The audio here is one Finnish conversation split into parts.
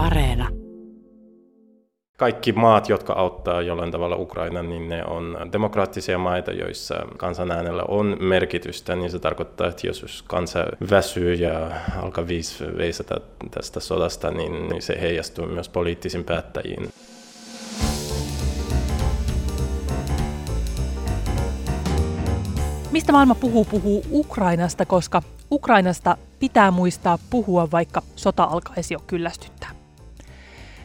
Areena. Kaikki maat, jotka auttaa jollain tavalla Ukraina, niin ne on demokraattisia maita, joissa kansanäänellä on merkitystä, niin se tarkoittaa, että jos kansa väsyy ja alkaa veisata tästä sodasta, niin se heijastuu myös poliittisiin päättäjiin. Mistä maailma puhuu, puhuu Ukrainasta, koska Ukrainasta pitää muistaa puhua, vaikka sota alkaisi jo kyllästyttää.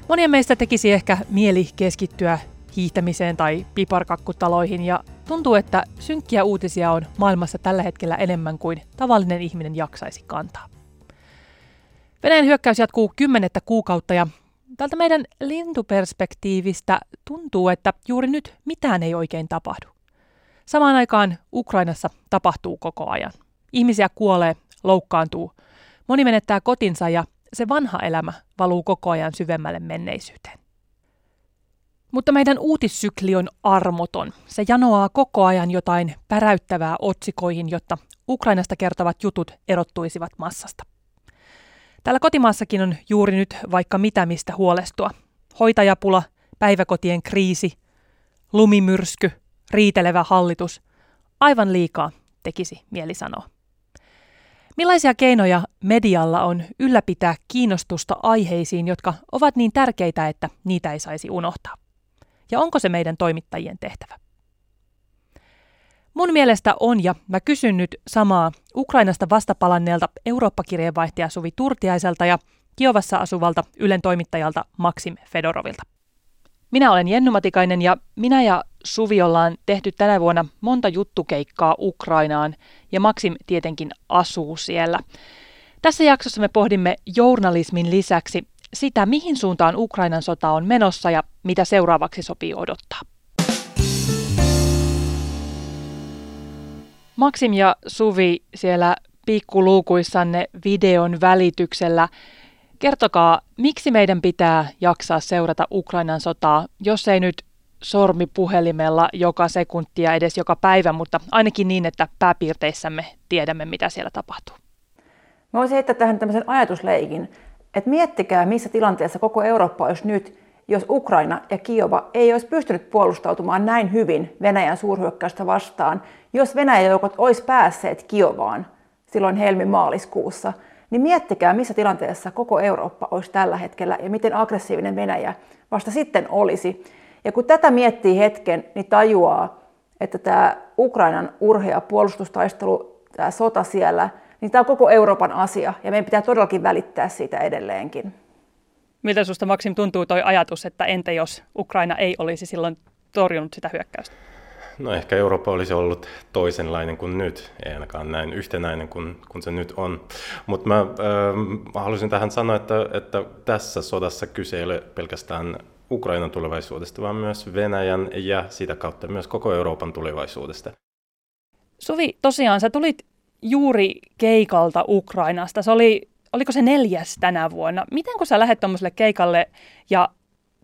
Monien meistä tekisi ehkä mieli keskittyä hiihtämiseen tai piparkakkutaloihin ja tuntuu, että synkkiä uutisia on maailmassa tällä hetkellä enemmän kuin tavallinen ihminen jaksaisi kantaa. Venäjän hyökkäys jatkuu kymmenettä kuukautta ja tältä meidän lintuperspektiivistä tuntuu, että juuri nyt mitään ei oikein tapahdu. Samaan aikaan Ukrainassa tapahtuu koko ajan. Ihmisiä kuolee, loukkaantuu, moni menettää kotinsa ja se vanha elämä valuu koko ajan syvemmälle menneisyyteen. Mutta meidän uutissykli on armoton. Se janoaa koko ajan jotain päräyttävää otsikoihin, jotta Ukrainasta kertovat jutut erottuisivat massasta. Täällä kotimaassakin on juuri nyt vaikka mitä mistä huolestua. Hoitajapula, päiväkotien kriisi, lumimyrsky, riitelevä hallitus. Aivan liikaa tekisi mieli sanoa. Millaisia keinoja medialla on ylläpitää kiinnostusta aiheisiin, jotka ovat niin tärkeitä, että niitä ei saisi unohtaa? Ja onko se meidän toimittajien tehtävä? Mun mielestä on, ja mä kysyn nyt samaa Ukrainasta vastapalanneelta Eurooppa-kirjeenvaihtaja Suvi Turtiaiselta ja Kiovassa asuvalta Ylen toimittajalta Maksim Fedorovilta. Minä olen Jennu Matikainen ja minä ja Suvi ollaan tehty tänä vuonna monta juttukeikkaa Ukrainaan ja Maksim tietenkin asuu siellä. Tässä jaksossa me pohdimme journalismin lisäksi sitä, mihin suuntaan Ukrainan sota on menossa ja mitä seuraavaksi sopii odottaa. Maksim ja Suvi siellä pikkuluukuissanne videon välityksellä Kertokaa, miksi meidän pitää jaksaa seurata Ukrainan sotaa, jos ei nyt sormi puhelimella joka sekuntia edes joka päivä, mutta ainakin niin, että pääpiirteissämme tiedämme, mitä siellä tapahtuu. Mä voisin heittää tähän tämmöisen ajatusleikin, että miettikää, missä tilanteessa koko Eurooppa olisi nyt, jos Ukraina ja Kiova ei olisi pystynyt puolustautumaan näin hyvin Venäjän suurhyökkäystä vastaan, jos Venäjän joukot olisi päässeet Kiovaan silloin helmi-maaliskuussa – niin miettikää, missä tilanteessa koko Eurooppa olisi tällä hetkellä ja miten aggressiivinen Venäjä vasta sitten olisi. Ja kun tätä miettii hetken, niin tajuaa, että tämä Ukrainan urhea puolustustaistelu, tämä sota siellä, niin tämä on koko Euroopan asia ja meidän pitää todellakin välittää siitä edelleenkin. Miltä sinusta Maksim tuntuu tuo ajatus, että entä jos Ukraina ei olisi silloin torjunut sitä hyökkäystä? No ehkä Eurooppa olisi ollut toisenlainen kuin nyt, ei ainakaan näin yhtenäinen kuin, kuin se nyt on. Mutta mä, äh, mä haluaisin tähän sanoa, että, että tässä sodassa kyse ei ole pelkästään Ukrainan tulevaisuudesta, vaan myös Venäjän ja sitä kautta myös koko Euroopan tulevaisuudesta. Suvi, tosiaan sä tulit juuri keikalta Ukrainasta. Se oli, oliko se neljäs tänä vuonna? Miten kun sä lähdet tuommoiselle keikalle ja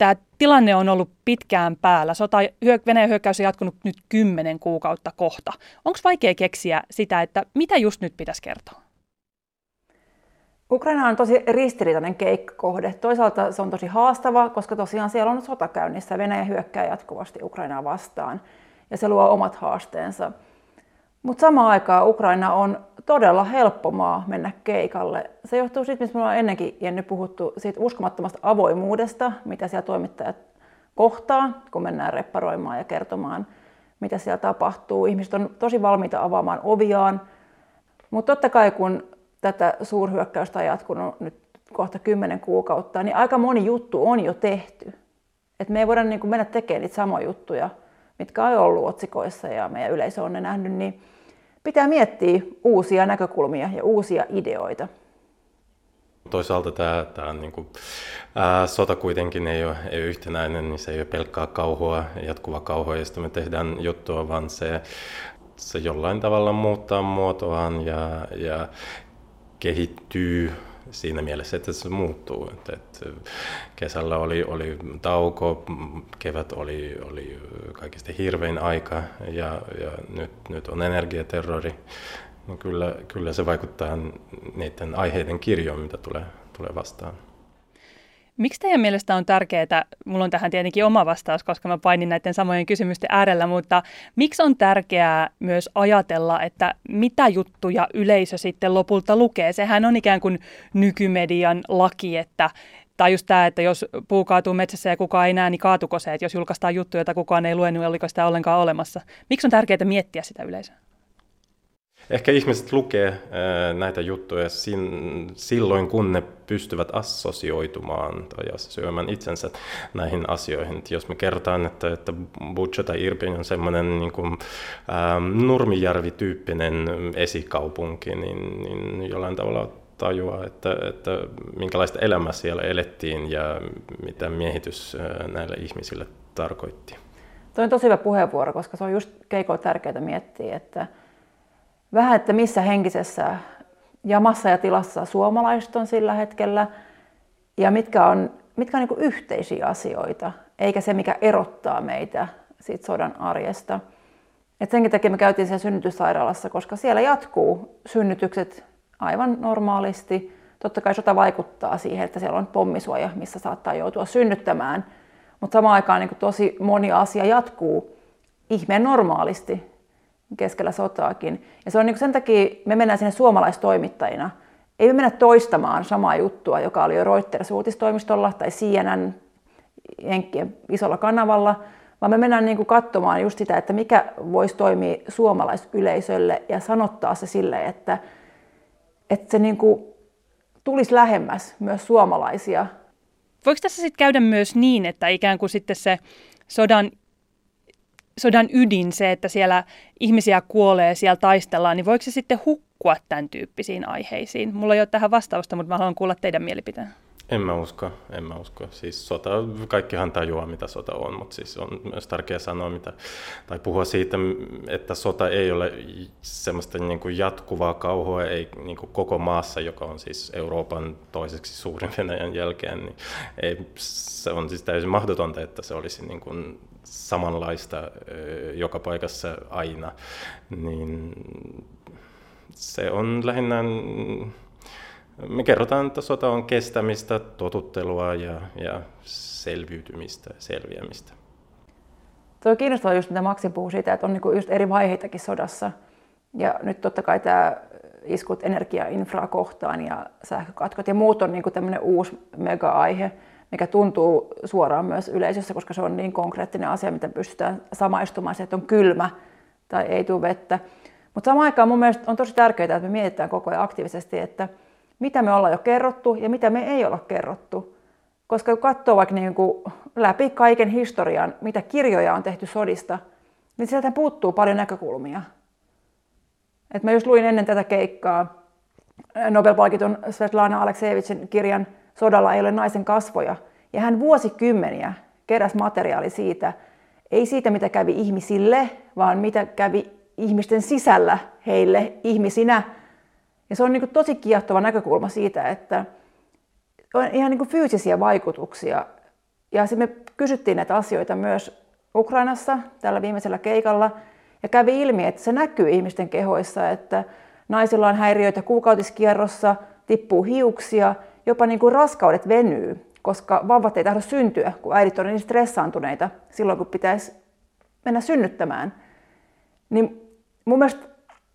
tämä tilanne on ollut pitkään päällä. Sota, Venäjän hyökkäys on jatkunut nyt kymmenen kuukautta kohta. Onko vaikea keksiä sitä, että mitä just nyt pitäisi kertoa? Ukraina on tosi ristiriitainen keikkakohde. Toisaalta se on tosi haastava, koska tosiaan siellä on sota käynnissä. Venäjä hyökkää jatkuvasti Ukrainaa vastaan ja se luo omat haasteensa. Mutta samaan aikaan Ukraina on todella helppo maa mennä keikalle. Se johtuu siitä, mistä me ollaan ennenkin Jenny puhuttu, siitä uskomattomasta avoimuudesta, mitä siellä toimittajat kohtaa, kun mennään repparoimaan ja kertomaan, mitä siellä tapahtuu. Ihmiset on tosi valmiita avaamaan oviaan. Mutta totta kai, kun tätä suurhyökkäystä on jatkunut nyt kohta kymmenen kuukautta, niin aika moni juttu on jo tehty. Et me ei voida niin mennä tekemään niitä samoja juttuja, mitkä on ollut otsikoissa ja meidän yleisö on ne nähnyt, niin pitää miettiä uusia näkökulmia ja uusia ideoita. Toisaalta tämä, tämä niin kuin, ää, sota kuitenkin ei ole, ei ole yhtenäinen, niin se ei ole pelkkää kauhua, jatkuva kauhua, josta me tehdään juttua, vaan se, se jollain tavalla muuttaa muotoaan ja, ja kehittyy siinä mielessä, että se muuttuu. Että, että kesällä oli, oli tauko, kevät oli, oli kaikista hirvein aika ja, ja nyt, nyt on energiaterrori. Niin kyllä, kyllä se vaikuttaa niiden aiheiden kirjoon, mitä tulee, tulee vastaan. Miksi teidän mielestä on tärkeää, mulla on tähän tietenkin oma vastaus, koska mä painin näiden samojen kysymysten äärellä, mutta miksi on tärkeää myös ajatella, että mitä juttuja yleisö sitten lopulta lukee? Sehän on ikään kuin nykymedian laki, että tai just tämä, että jos puu kaatuu metsässä ja kukaan ei näe, niin kaatuko se, että jos julkaistaan juttuja, joita kukaan ei lue, niin oliko sitä ollenkaan olemassa. Miksi on tärkeää miettiä sitä yleisöä? Ehkä ihmiset lukee näitä juttuja silloin, kun ne pystyvät assosioitumaan tai assosioimaan itsensä näihin asioihin. Et jos me kertaan, että, että Butcha tai Irpin on semmoinen niin kuin, ähm, Nurmijärvi-tyyppinen esikaupunki, niin, niin jollain tavalla tajua, että, että minkälaista elämää siellä elettiin ja mitä miehitys näille ihmisille tarkoitti. Tuo on tosi hyvä puheenvuoro, koska se on just keikoa tärkeää miettiä, että vähän, että missä henkisessä jamassa ja tilassa suomalaiset on sillä hetkellä ja mitkä on, mitkä on niin yhteisiä asioita, eikä se, mikä erottaa meitä siitä sodan arjesta. Et senkin takia me käytiin siellä synnytyssairaalassa, koska siellä jatkuu synnytykset aivan normaalisti. Totta kai sota vaikuttaa siihen, että siellä on pommisuoja, missä saattaa joutua synnyttämään, mutta samaan aikaan niin tosi moni asia jatkuu ihmeen normaalisti keskellä sotaakin. Ja se on niin sen takia, me mennään sinne suomalaistoimittajina. Ei me mennä toistamaan samaa juttua, joka oli jo Reuters-uutistoimistolla tai CNN Jenkkien isolla kanavalla, vaan me mennään niin katsomaan just sitä, että mikä voisi toimia suomalaisyleisölle ja sanottaa se sille, että, että se niin tulisi lähemmäs myös suomalaisia. Voiko tässä sitten käydä myös niin, että ikään kuin sitten se sodan sodan ydin, se, että siellä ihmisiä kuolee, siellä taistellaan, niin voiko se sitten hukkua tämän tyyppisiin aiheisiin? Mulla ei ole tähän vastausta, mutta mä haluan kuulla teidän mielipiteen. En mä usko, en mä usko. Siis sota, kaikkihan tajuaa, mitä sota on, mutta siis on myös tärkeää sanoa, mitä, tai puhua siitä, että sota ei ole semmoista niin kuin jatkuvaa kauhua, ei niin kuin koko maassa, joka on siis Euroopan toiseksi suurin Venäjän jälkeen, niin ei, se on siis täysin mahdotonta, että se olisi niin kuin samanlaista joka paikassa aina, niin se on lähinnä, me kerrotaan, että sota on kestämistä, totuttelua ja, ja selviytymistä, selviämistä. Tuo on kiinnostavaa just, mitä Maksi puhuu siitä, että on niinku just eri vaiheitakin sodassa. Ja nyt totta kai tämä iskut energiainfraa kohtaan ja sähkökatkot ja muut on niinku tämmöinen uusi mega-aihe mikä tuntuu suoraan myös yleisössä, koska se on niin konkreettinen asia, mitä pystytään samaistumaan, että on kylmä tai ei tule vettä. Mutta samaan aikaan mun mielestä on tosi tärkeää, että me mietitään koko ajan aktiivisesti, että mitä me ollaan jo kerrottu ja mitä me ei olla kerrottu. Koska kun katsoo vaikka niin kuin läpi kaiken historian, mitä kirjoja on tehty sodista, niin sieltä puuttuu paljon näkökulmia. Et mä just luin ennen tätä keikkaa Nobel-palkitun Svetlana Aleksejevicin kirjan Sodalla ei ole naisen kasvoja. Ja hän vuosikymmeniä keräsi materiaali siitä, ei siitä mitä kävi ihmisille, vaan mitä kävi ihmisten sisällä heille ihmisinä. Ja se on niin kuin tosi kiehtova näkökulma siitä, että on ihan niin kuin fyysisiä vaikutuksia. Ja sitten me kysyttiin näitä asioita myös Ukrainassa tällä viimeisellä keikalla. Ja kävi ilmi, että se näkyy ihmisten kehoissa, että naisilla on häiriöitä kuukautiskierrossa, tippuu hiuksia – jopa niin kuin raskaudet venyy, koska vauvat ei tahdo syntyä, kun äidit on niin stressaantuneita silloin, kun pitäisi mennä synnyttämään. Niin mun mielestä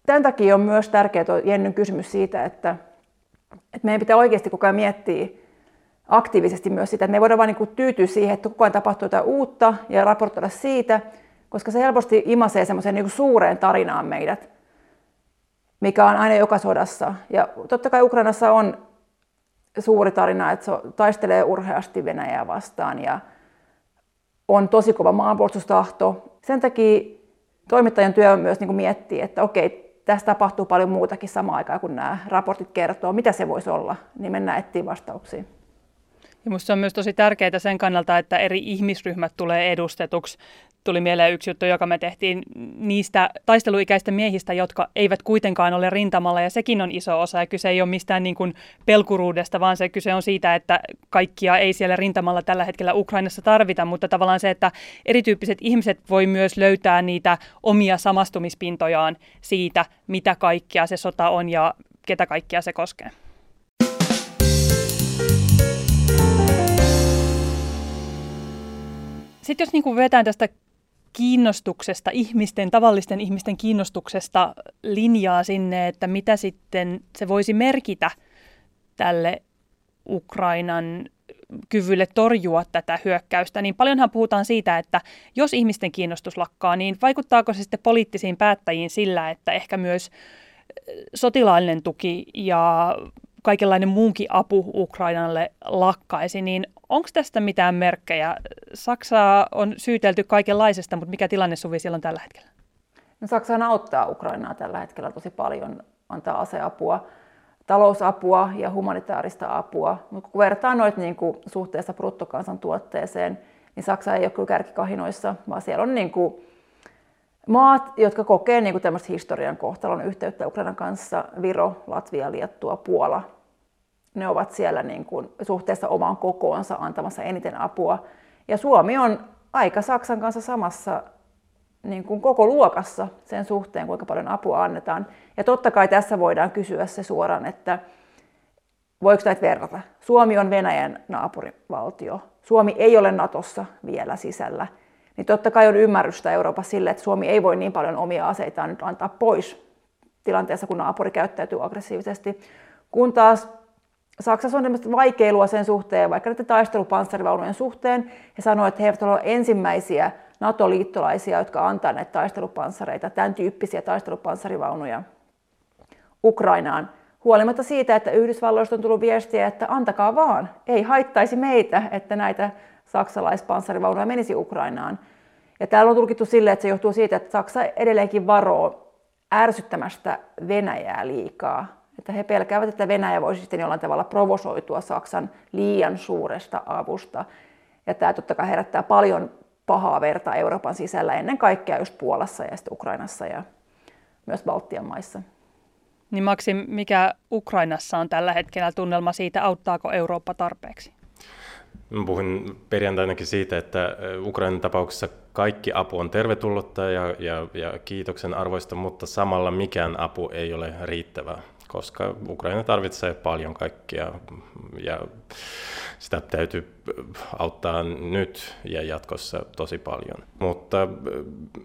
tämän takia on myös tärkeä tuo Jennyn kysymys siitä, että, että meidän pitää oikeasti koko ajan miettiä aktiivisesti myös sitä, että me ei voida vain niin tyytyä siihen, että koko ajan tapahtuu jotain uutta ja raportoida siitä, koska se helposti imasee semmoiseen niin suureen tarinaan meidät, mikä on aina joka sodassa. Ja totta kai Ukrainassa on suuri tarina, että se taistelee urheasti Venäjää vastaan ja on tosi kova maanpuolustustahto. Sen takia toimittajan työ myös niin kuin miettii, että okei, tässä tapahtuu paljon muutakin samaan aikaan, kun nämä raportit kertoo, mitä se voisi olla, niin mennään etsiä vastauksia. Minusta se on myös tosi tärkeää sen kannalta, että eri ihmisryhmät tulee edustetuksi tuli mieleen yksi juttu, joka me tehtiin niistä taisteluikäistä miehistä, jotka eivät kuitenkaan ole rintamalla, ja sekin on iso osa, ja kyse ei ole mistään niin kuin pelkuruudesta, vaan se kyse on siitä, että kaikkia ei siellä rintamalla tällä hetkellä Ukrainassa tarvita, mutta tavallaan se, että erityyppiset ihmiset voi myös löytää niitä omia samastumispintojaan siitä, mitä kaikkia se sota on ja ketä kaikkia se koskee. Sitten jos niin vetään tästä kiinnostuksesta, ihmisten, tavallisten ihmisten kiinnostuksesta linjaa sinne, että mitä sitten se voisi merkitä tälle Ukrainan kyvylle torjua tätä hyökkäystä, niin paljonhan puhutaan siitä, että jos ihmisten kiinnostus lakkaa, niin vaikuttaako se sitten poliittisiin päättäjiin sillä, että ehkä myös sotilaallinen tuki ja kaikenlainen muunkin apu Ukrainalle lakkaisi, niin onko tästä mitään merkkejä? Saksaa on syytelty kaikenlaisesta, mutta mikä tilanne Suvi siellä on tällä hetkellä? No, Saksa auttaa Ukrainaa tällä hetkellä tosi paljon, antaa aseapua, talousapua ja humanitaarista apua. Mutta kun vertaa noita niin kuin suhteessa bruttokansantuotteeseen, niin Saksa ei ole kyllä kärkikahinoissa, vaan siellä on niin kuin maat, jotka kokee niin kuin tämmöistä historian kohtalon yhteyttä Ukrainan kanssa, Viro, Latvia, Liettua, Puola, ne ovat siellä niin kuin suhteessa omaan kokoonsa antamassa eniten apua. Ja Suomi on aika Saksan kanssa samassa niin kuin koko luokassa sen suhteen, kuinka paljon apua annetaan. Ja totta kai tässä voidaan kysyä se suoraan, että voiko näitä verrata. Suomi on Venäjän naapurivaltio. Suomi ei ole Natossa vielä sisällä. Niin totta kai on ymmärrystä Euroopassa sille, että Suomi ei voi niin paljon omia aseitaan nyt antaa pois tilanteessa, kun naapuri käyttäytyy aggressiivisesti. Kun taas Saksassa on vaikeilua sen suhteen, vaikka näiden taistelupanssarivaunujen suhteen. He sanoivat, että he eivät ole ensimmäisiä NATO-liittolaisia, jotka antaa näitä taistelupanssareita, tämän tyyppisiä taistelupanssarivaunuja Ukrainaan. Huolimatta siitä, että Yhdysvalloista on tullut viestiä, että antakaa vaan, ei haittaisi meitä, että näitä saksalaispanssarivaunuja menisi Ukrainaan. Ja täällä on tulkittu sille, että se johtuu siitä, että Saksa edelleenkin varoo ärsyttämästä Venäjää liikaa että he pelkäävät, että Venäjä voisi sitten jollain tavalla provosoitua Saksan liian suuresta avusta. Ja tämä totta kai herättää paljon pahaa verta Euroopan sisällä, ennen kaikkea just Puolassa ja sitten Ukrainassa ja myös Baltian maissa. Niin Maksi, mikä Ukrainassa on tällä hetkellä tunnelma siitä, auttaako Eurooppa tarpeeksi? Mä puhun perjantainakin siitä, että Ukrainan tapauksessa kaikki apu on tervetullutta ja, ja, ja kiitoksen arvoista, mutta samalla mikään apu ei ole riittävää koska Ukraina tarvitsee paljon kaikkia ja sitä täytyy auttaa nyt ja jatkossa tosi paljon. Mutta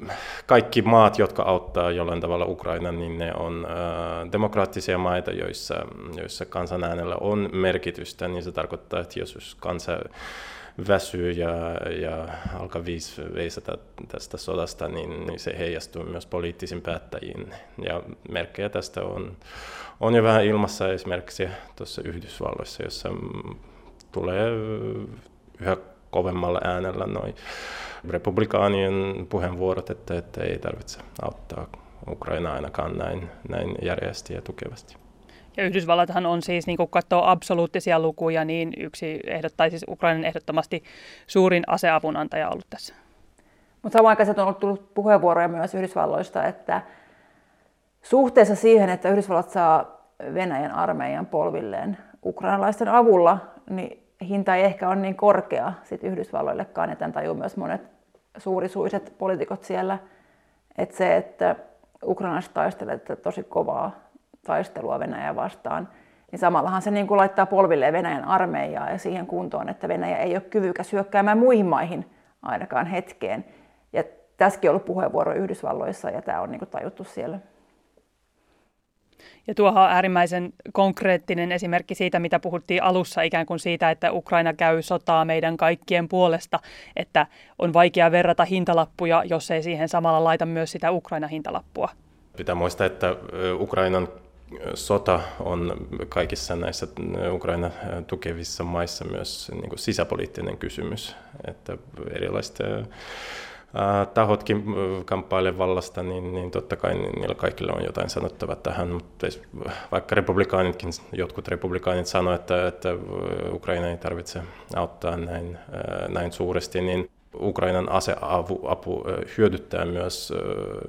äh, kaikki maat, jotka auttaa jollain tavalla Ukraina, niin ne on äh, demokraattisia maita, joissa, joissa kansanäänellä on merkitystä, niin se tarkoittaa, että jos kansa väsyy ja, ja alkaa veisata tästä sodasta, niin, niin se heijastuu myös poliittisiin päättäjiin. Ja merkkejä tästä on, on jo vähän ilmassa esimerkiksi tuossa Yhdysvalloissa, jossa tulee yhä kovemmalla äänellä noin republikaanien puheenvuorot, että, että ei tarvitse auttaa Ukraina ainakaan näin, näin järjesti ja tukevasti. Ja Yhdysvallathan on siis, niin kun katsoo absoluuttisia lukuja, niin yksi ehdottai siis Ukrainan ehdottomasti suurin aseavunantaja ollut tässä. Mutta samaan aikaan on tullut puheenvuoroja myös Yhdysvalloista, että suhteessa siihen, että Yhdysvallat saa Venäjän armeijan polvilleen ukrainalaisten avulla, niin hinta ei ehkä ole niin korkea sit Yhdysvalloillekaan, ja tämän tajuu myös monet suurisuiset poliitikot siellä, että se, että ukrainalaiset taistelevat tosi kovaa taistelua Venäjää vastaan, niin samallahan se niin kuin laittaa polvilleen Venäjän armeijaa ja siihen kuntoon, että Venäjä ei ole kyvykäs hyökkäämään muihin maihin ainakaan hetkeen. Ja tässäkin on ollut puheenvuoro Yhdysvalloissa ja tämä on niin kuin tajuttu siellä. Ja tuohon on äärimmäisen konkreettinen esimerkki siitä, mitä puhuttiin alussa ikään kuin siitä, että Ukraina käy sotaa meidän kaikkien puolesta, että on vaikea verrata hintalappuja, jos ei siihen samalla laita myös sitä Ukraina-hintalappua. Pitää muistaa, että Ukrainan sota on kaikissa näissä Ukraina tukevissa maissa myös niin kuin sisäpoliittinen kysymys, että erilaiset tahotkin kamppailevat vallasta, niin, niin totta kai niillä kaikilla on jotain sanottavaa tähän, mutta vaikka republikaanitkin, jotkut republikaanit sanoivat, että, että Ukraina ei tarvitse auttaa näin, näin suuresti, niin Ukrainan aseapu apu hyödyttää myös,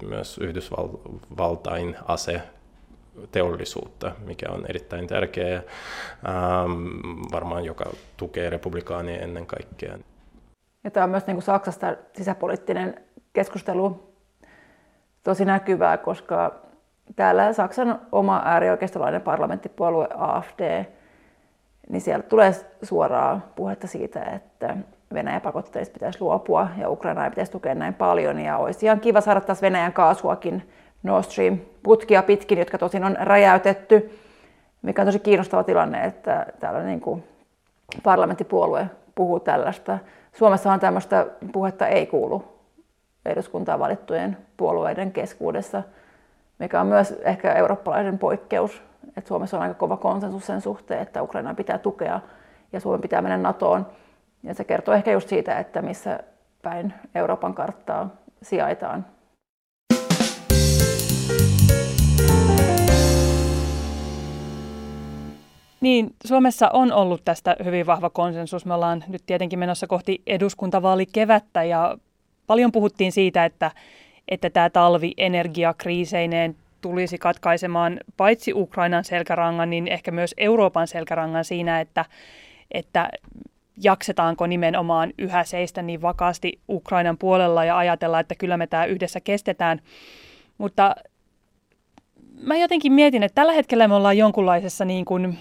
myös Yhdysvaltain ase teollisuutta, mikä on erittäin tärkeä ähm, varmaan joka tukee republikaania ennen kaikkea. Ja tämä on myös niin kuin Saksasta sisäpoliittinen keskustelu tosi näkyvää, koska täällä Saksan oma äärioikeistolainen parlamenttipuolue AFD, niin siellä tulee suoraa puhetta siitä, että Venäjän pakotteista pitäisi luopua ja Ukraina ei pitäisi tukea näin paljon. Ja olisi ihan kiva saada taas Venäjän kaasuakin Nord Stream putkia pitkin, jotka tosin on räjäytetty, mikä on tosi kiinnostava tilanne, että täällä niin kuin parlamenttipuolue puhuu tällaista. Suomessahan tämmöistä puhetta ei kuulu eduskuntaan valittujen puolueiden keskuudessa, mikä on myös ehkä eurooppalaisen poikkeus. Että Suomessa on aika kova konsensus sen suhteen, että Ukraina pitää tukea ja Suomen pitää mennä NATOon. Ja se kertoo ehkä just siitä, että missä päin Euroopan karttaa sijaitaan. Niin, Suomessa on ollut tästä hyvin vahva konsensus. Me ollaan nyt tietenkin menossa kohti eduskuntavaalikevättä ja paljon puhuttiin siitä, että, että tämä talvi energiakriiseineen tulisi katkaisemaan paitsi Ukrainan selkärangan, niin ehkä myös Euroopan selkärangan siinä, että, että jaksetaanko nimenomaan yhä seistä niin vakaasti Ukrainan puolella ja ajatella, että kyllä me tämä yhdessä kestetään. Mutta mä jotenkin mietin, että tällä hetkellä me ollaan jonkunlaisessa niin kuin,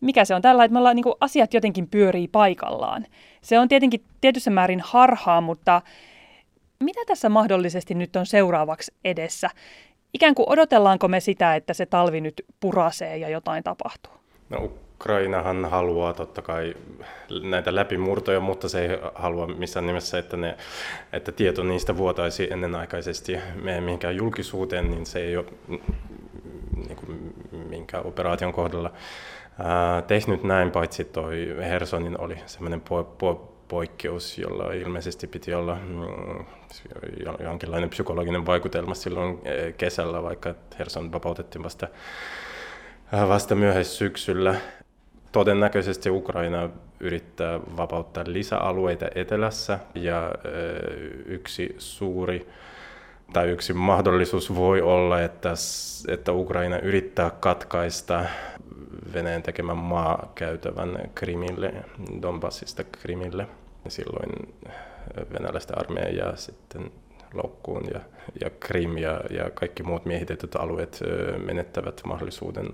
mikä se on tällä, että me ollaan niin kuin, asiat jotenkin pyörii paikallaan. Se on tietenkin tietyssä määrin harhaa, mutta mitä tässä mahdollisesti nyt on seuraavaksi edessä? Ikään kuin odotellaanko me sitä, että se talvi nyt purasee ja jotain tapahtuu? No, Ukrainahan haluaa totta kai näitä läpimurtoja, mutta se ei halua missään nimessä, että, ne, että tieto niistä vuotaisi ennenaikaisesti mihinkään julkisuuteen, niin se ei ole niin kuin minkään operaation kohdalla tehnyt näin, paitsi toi Hersonin oli semmoinen po, po, poikkeus, jolla ilmeisesti piti olla mm, jonkinlainen psykologinen vaikutelma silloin kesällä, vaikka Herson vapautettiin vasta, vasta myöhäissyksyllä. Todennäköisesti Ukraina yrittää vapauttaa lisäalueita etelässä ja yksi suuri tai yksi mahdollisuus voi olla, että, että Ukraina yrittää katkaista Venäjän tekemän maakäytävän Krimille, Donbassista Krimille. Silloin venäläistä armeijaa sitten loukkuun ja, ja Krim ja, ja kaikki muut miehitetyt alueet menettävät mahdollisuuden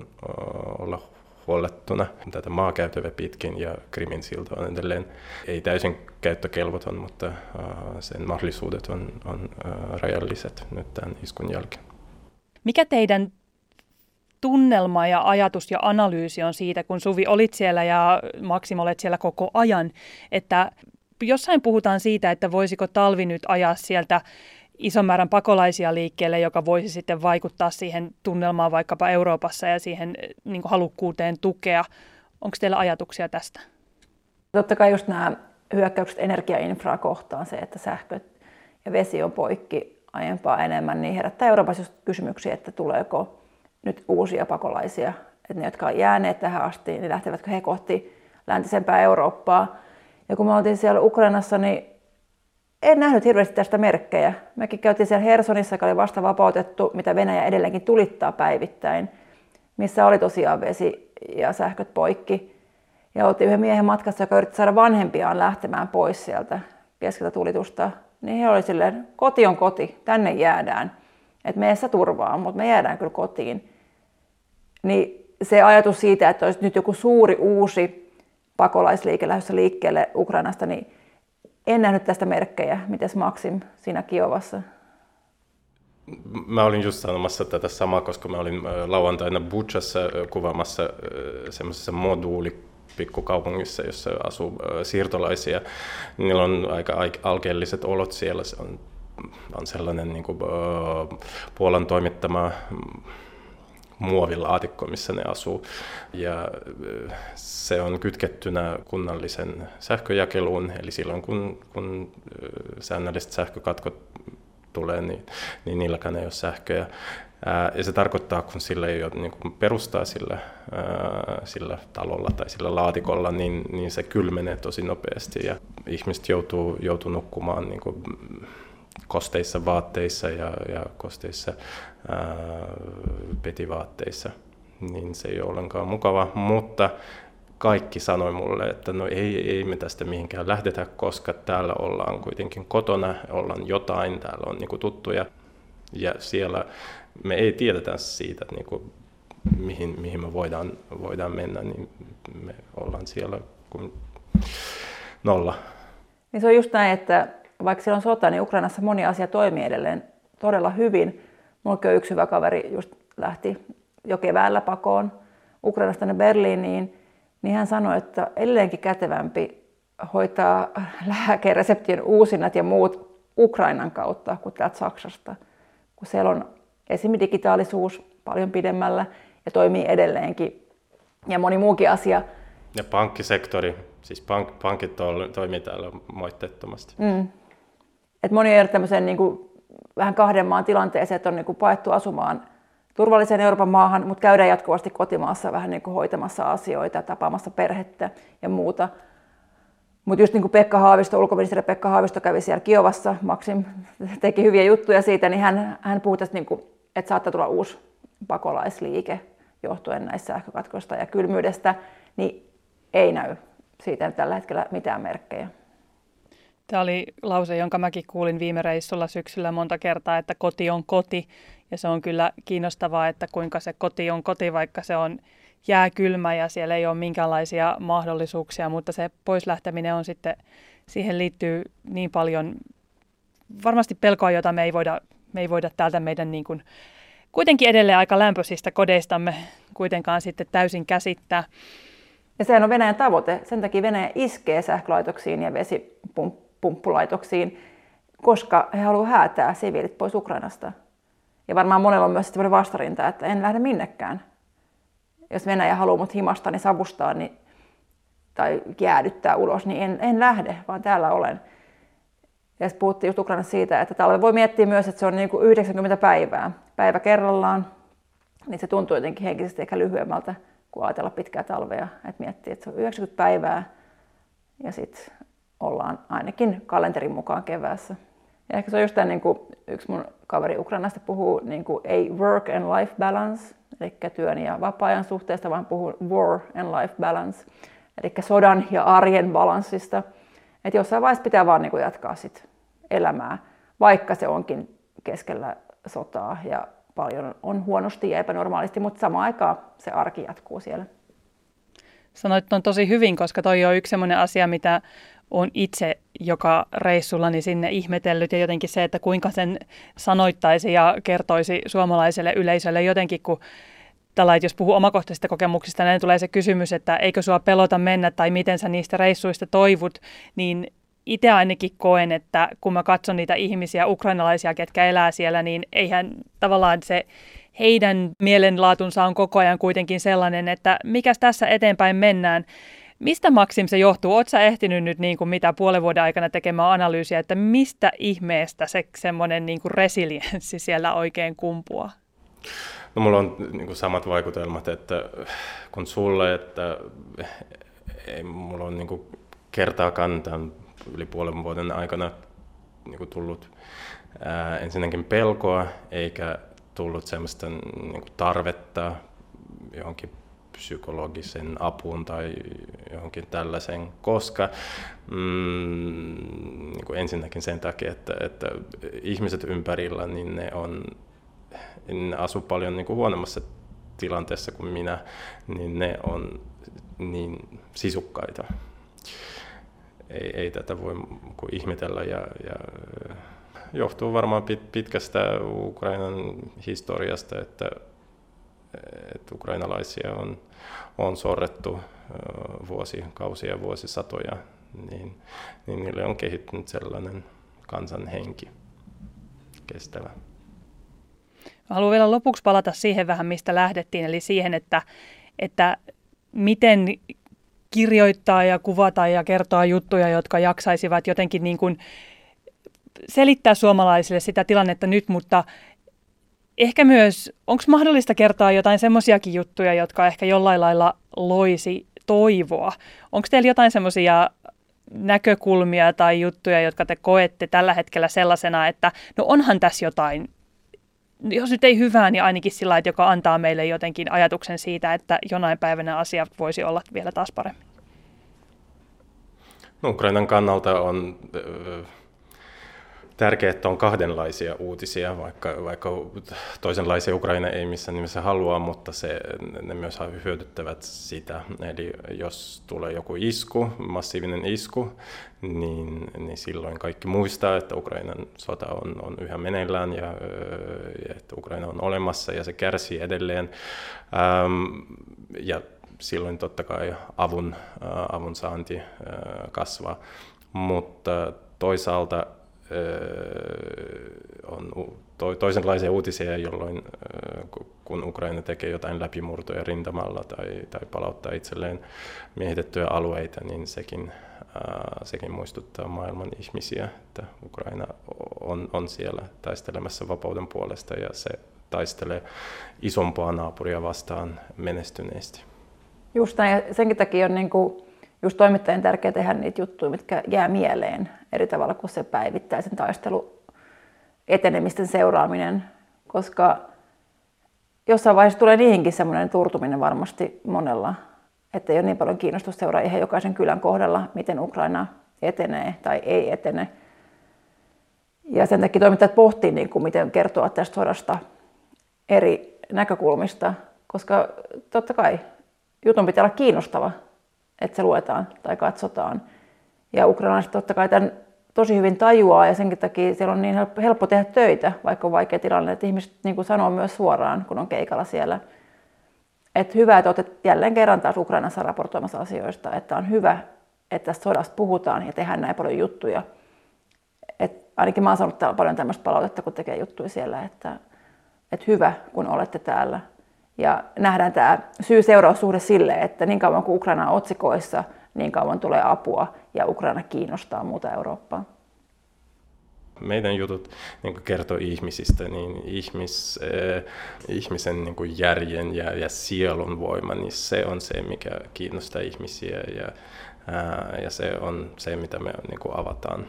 olla huollettuna tätä maakäytävä pitkin ja Krimin silta on edelleen ei täysin käyttökelvoton, mutta sen mahdollisuudet on, on rajalliset nyt tämän iskun jälkeen. Mikä teidän tunnelma ja ajatus ja analyysi on siitä, kun Suvi olit siellä ja Maksim olet siellä koko ajan, että jossain puhutaan siitä, että voisiko talvi nyt ajaa sieltä ison määrän pakolaisia liikkeelle, joka voisi sitten vaikuttaa siihen tunnelmaan vaikkapa Euroopassa ja siihen niin halukkuuteen tukea. Onko teillä ajatuksia tästä? Totta kai just nämä hyökkäykset energiainfraa kohtaan, se, että sähkö ja vesi on poikki aiempaa enemmän, niin herättää Euroopassa just kysymyksiä, että tuleeko nyt uusia pakolaisia, että ne, jotka on jääneet tähän asti, niin lähtevätkö he kohti läntisempää Eurooppaa. Ja kun me oltiin siellä Ukrainassa, niin en nähnyt hirveästi tästä merkkejä. Mekin käytiin siellä Hersonissa, joka oli vasta vapautettu, mitä Venäjä edelleenkin tulittaa päivittäin, missä oli tosiaan vesi ja sähköt poikki. Ja oltiin yhden miehen matkassa, joka yritti saada vanhempiaan lähtemään pois sieltä keskeltä tulitusta. Niin he oli silleen, koti on koti, tänne jäädään. Että meessä turvaa, mutta me jäädään kyllä kotiin. Niin se ajatus siitä, että olisi nyt joku suuri uusi pakolaisliike lähdössä liikkeelle Ukrainasta, niin en nähnyt tästä merkkejä. Mites Maksim siinä Kiovassa? Mä olin just sanomassa tätä samaa, koska mä olin lauantaina Butchassa kuvaamassa semmoisessa moduuli pikkukaupungissa, jossa asuu siirtolaisia. Niillä on aika alkeelliset olot siellä. Se on, on sellainen niin kuin, Puolan toimittama muovilaatikko, missä ne asuu. Ja se on kytkettynä kunnallisen sähköjakeluun, eli silloin kun, kun säännölliset sähkökatkot tulee, niin, niin niilläkään ei ole sähköä. Ja se tarkoittaa, kun sillä ei ole niin perustaa sillä, sillä talolla tai sillä laatikolla, niin, niin se kylmenee tosi nopeasti ja ihmiset joutuu, joutuu nukkumaan niin kuin kosteissa vaatteissa ja, ja kosteissa ää, petivaatteissa, niin se ei ole ollenkaan mukava, mutta kaikki sanoi mulle, että no ei, ei me tästä mihinkään lähdetä, koska täällä ollaan kuitenkin kotona, ollaan jotain, täällä on niin tuttuja. Ja siellä me ei tiedetä siitä, että niin kuin, mihin, mihin me voidaan, voidaan mennä, niin me ollaan siellä kuin nolla. Niin se on just näin, että vaikka siellä on sota, niin Ukrainassa moni asia toimii edelleen todella hyvin. Mulla on yksi hyvä kaveri just lähti jo keväällä pakoon Ukrainasta tänne Berliiniin, niin hän sanoi, että edelleenkin kätevämpi hoitaa lääkereseptien uusinnat ja muut Ukrainan kautta kuin täältä Saksasta, kun siellä on esimerkiksi digitaalisuus paljon pidemmällä ja toimii edelleenkin ja moni muukin asia. Ja pankkisektori, siis pank, pankit toimii täällä moitteettomasti. Mm. Et moni on tämmöisen niin kuin, vähän kahden maan tilanteeseen, että on niin kuin, paettu asumaan turvalliseen Euroopan maahan, mutta käydään jatkuvasti kotimaassa vähän niin kuin hoitamassa asioita, tapaamassa perhettä ja muuta. Mutta just niin kuin Pekka Haavisto, ulkoministeri Pekka Haavisto kävi siellä Kiovassa, Maksim teki hyviä juttuja siitä, niin hän, hän puhui tästä, niin kuin, että saattaa tulla uusi pakolaisliike johtuen näistä sähkökatkoista ja kylmyydestä, niin ei näy siitä tällä hetkellä mitään merkkejä. Tämä oli lause, jonka mäkin kuulin viime reissulla syksyllä monta kertaa, että koti on koti. Ja se on kyllä kiinnostavaa, että kuinka se koti on koti, vaikka se on jääkylmä ja siellä ei ole minkäänlaisia mahdollisuuksia, mutta se poislähteminen on sitten, siihen liittyy niin paljon varmasti pelkoa, jota me ei voida, me ei voida täältä meidän niin kuin, kuitenkin edelleen aika lämpöisistä kodeistamme kuitenkaan sitten täysin käsittää. Ja sehän on Venäjän tavoite. Sen takia Venäjä iskee sähkölaitoksiin ja vesipumppulaitoksiin, koska he haluavat häätää siviilit pois Ukrainasta. Ja varmaan monella on myös sellainen vastarinta, että en lähde minnekään. Jos Venäjä haluaa mut himasta, niin savustaa niin, tai jäädyttää ulos, niin en, en lähde, vaan täällä olen. Ja puhuttiin just Ukrainassa siitä, että talve voi miettiä myös, että se on niin kuin 90 päivää, päivä kerrallaan, niin se tuntuu jotenkin henkisesti ehkä lyhyemmältä kuin ajatella pitkää talvea. Että miettii, että se on 90 päivää ja sitten ollaan ainakin kalenterin mukaan keväässä. Ja ehkä se on just tämä, niin kuin yksi mun kaveri Ukrainasta puhuu niin kuin ei work and life balance, eli työn ja vapaa-ajan suhteesta, vaan puhuu war and life balance, eli sodan ja arjen balanssista. Että jossain vaiheessa pitää vaan niin kuin jatkaa sit elämää, vaikka se onkin keskellä sotaa ja paljon on huonosti ja epänormaalisti, mutta samaan aikaan se arki jatkuu siellä. Sanoit on tosi hyvin, koska toi on yksi sellainen asia, mitä on itse joka reissullani sinne ihmetellyt ja jotenkin se, että kuinka sen sanoittaisi ja kertoisi suomalaiselle yleisölle jotenkin, kun tällä, jos puhuu omakohtaisista kokemuksista, niin tulee se kysymys, että eikö sua pelota mennä tai miten sä niistä reissuista toivut, niin itse ainakin koen, että kun mä katson niitä ihmisiä, ukrainalaisia, ketkä elää siellä, niin eihän tavallaan se heidän mielenlaatunsa on koko ajan kuitenkin sellainen, että mikä tässä eteenpäin mennään. Mistä Maksim se johtuu? Oletko sä ehtinyt nyt niin kuin mitä puolen vuoden aikana tekemään analyysiä, että mistä ihmeestä se semmoinen niin kuin resilienssi siellä oikein kumpuaa? No mulla on niin kuin samat vaikutelmat, että kun sulle, että ei mulla on niin kuin kertaakaan tämän yli puolen vuoden aikana niin kuin tullut ää, ensinnäkin pelkoa, eikä tullut semmoista niin kuin tarvetta johonkin psykologisen apuun tai johonkin tällaisen, koska mm, niin kuin ensinnäkin sen takia, että, että ihmiset ympärillä, niin ne, on, ne asu paljon niin kuin huonommassa tilanteessa kuin minä, niin ne on niin sisukkaita. Ei, ei tätä voi kuin ihmetellä ja, ja johtuu varmaan pit, pitkästä Ukrainan historiasta, että että ukrainalaisia on, on sorrettu vuosikausia ja vuosisatoja, niin, niin niille on kehittynyt sellainen kansanhenki kestävä. Haluan vielä lopuksi palata siihen vähän, mistä lähdettiin, eli siihen, että, että miten kirjoittaa ja kuvata ja kertoa juttuja, jotka jaksaisivat jotenkin niin kuin selittää suomalaisille sitä tilannetta nyt, mutta ehkä myös, onko mahdollista kertoa jotain semmoisiakin juttuja, jotka ehkä jollain lailla loisi toivoa? Onko teillä jotain semmoisia näkökulmia tai juttuja, jotka te koette tällä hetkellä sellaisena, että no onhan tässä jotain, jos nyt ei hyvää, niin ainakin sillä että joka antaa meille jotenkin ajatuksen siitä, että jonain päivänä asia voisi olla vielä taas paremmin? No, Ukrainan kannalta on tärkeää, että on kahdenlaisia uutisia, vaikka, vaikka toisenlaisia Ukraina ei missään nimessä halua, mutta se, ne myös hyödyttävät sitä. Eli jos tulee joku isku, massiivinen isku, niin, niin silloin kaikki muistaa, että Ukrainan sota on, on yhä meneillään ja, ja että Ukraina on olemassa ja se kärsii edelleen. Ähm, ja silloin totta kai avun, äh, avun saanti äh, kasvaa. Mutta toisaalta on toisenlaisia uutisia, jolloin kun Ukraina tekee jotain läpimurtoja rintamalla tai, tai palauttaa itselleen miehitettyjä alueita, niin sekin, sekin muistuttaa maailman ihmisiä, että Ukraina on, on siellä taistelemassa vapauden puolesta ja se taistelee isompaa naapuria vastaan menestyneesti. Just näin, ja senkin takia on niin kuin just toimittajien tärkeää tehdä niitä juttuja, mitkä jää mieleen eri tavalla kuin se päivittäisen taistelu etenemisten seuraaminen, koska jossain vaiheessa tulee niihinkin semmoinen turtuminen varmasti monella, että ei ole niin paljon kiinnostusta seuraa ihan jokaisen kylän kohdalla, miten Ukraina etenee tai ei etene. Ja sen takia toimittajat pohtii, niin kuin, miten kertoa tästä sodasta eri näkökulmista, koska totta kai jutun pitää olla kiinnostava että se luetaan tai katsotaan. Ja ukrainalaiset totta kai tämän tosi hyvin tajuaa ja senkin takia siellä on niin helppo tehdä töitä, vaikka on vaikea tilanne, että ihmiset niin kuin sanoo myös suoraan, kun on keikalla siellä. Että hyvä, että olet jälleen kerran taas Ukrainassa raportoimassa asioista, että on hyvä, että tästä sodasta puhutaan ja tehdään näin paljon juttuja. Et ainakin mä oon saanut paljon tämmöistä palautetta, kun tekee juttuja siellä, että, että hyvä, kun olette täällä – ja nähdään tämä syy-seuraussuhde sille, että niin kauan kuin Ukraina on otsikoissa, niin kauan tulee apua ja Ukraina kiinnostaa muuta Eurooppaa. Meidän jutut niin kertoo ihmisistä, niin ihmis, äh, ihmisen niin kuin järjen ja, ja sielun voima, niin se on se, mikä kiinnostaa ihmisiä ja, äh, ja se on se, mitä me niin kuin avataan,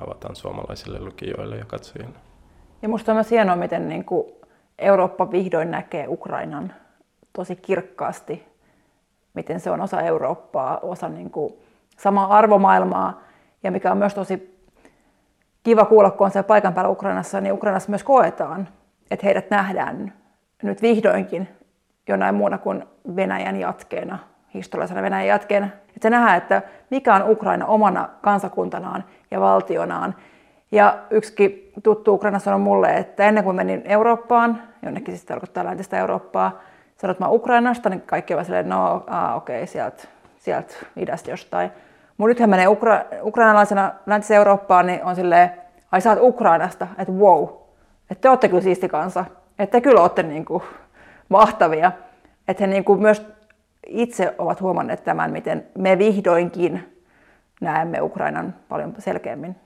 avataan suomalaisille lukijoille ja katsojille. Ja minusta on myös hienoa, miten niin kuin Eurooppa vihdoin näkee Ukrainan tosi kirkkaasti, miten se on osa Eurooppaa, osa niin kuin samaa arvomaailmaa. Ja mikä on myös tosi kiva kuulla, kun on siellä paikan päällä Ukrainassa, niin Ukrainassa myös koetaan, että heidät nähdään nyt vihdoinkin jonain muuna kuin Venäjän jatkeena, historiallisena Venäjän jatkeena. Että se nähdään, että mikä on Ukraina omana kansakuntanaan ja valtionaan ja yksikin tuttu Ukrainassa sanoi mulle, että ennen kuin menin Eurooppaan, jonnekin siis tarkoittaa läntistä Eurooppaa, sanoin, että mä Ukrainasta, niin kaikki ovat silleen, no okei, okay, sieltä, sieltä idästä jostain. Mutta nythän menee Ukra- ukrainalaisena läntiseen Eurooppaan, niin on silleen, ai sä oot Ukrainasta, että wow, että te olette kyllä siisti kansa, että te kyllä olette niin kuin mahtavia. Että he niin kuin myös itse ovat huomanneet tämän, miten me vihdoinkin näemme Ukrainan paljon selkeämmin.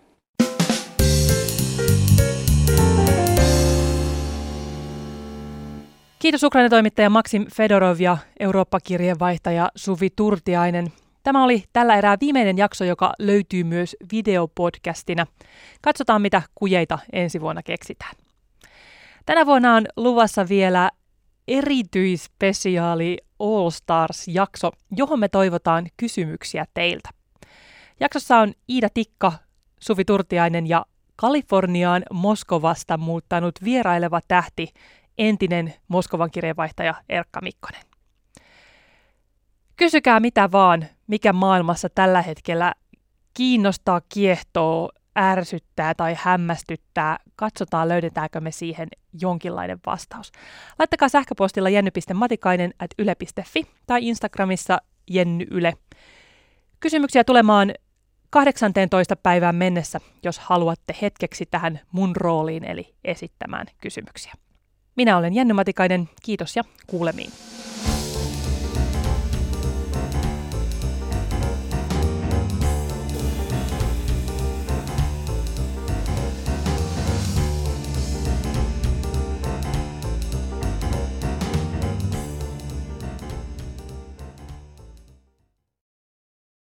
Kiitos Ukraina-toimittaja Maksim Fedorov ja Eurooppa-kirjeenvaihtaja Suvi Turtiainen. Tämä oli tällä erää viimeinen jakso, joka löytyy myös videopodcastina. Katsotaan, mitä kujeita ensi vuonna keksitään. Tänä vuonna on luvassa vielä erityispesiaali All Stars-jakso, johon me toivotaan kysymyksiä teiltä. Jaksossa on Iida Tikka, Suvi Turtiainen ja Kaliforniaan Moskovasta muuttanut vieraileva tähti entinen Moskovan kirjeenvaihtaja Erkka Mikkonen. Kysykää mitä vaan, mikä maailmassa tällä hetkellä kiinnostaa, kiehtoo, ärsyttää tai hämmästyttää. Katsotaan, löydetäänkö me siihen jonkinlainen vastaus. Laittakaa sähköpostilla jenny.matikainen at yle.fi tai Instagramissa Jenny Yle. Kysymyksiä tulemaan 18. päivään mennessä, jos haluatte hetkeksi tähän mun rooliin eli esittämään kysymyksiä. Minä olen Jenny Matikainen, kiitos ja kuulemiin.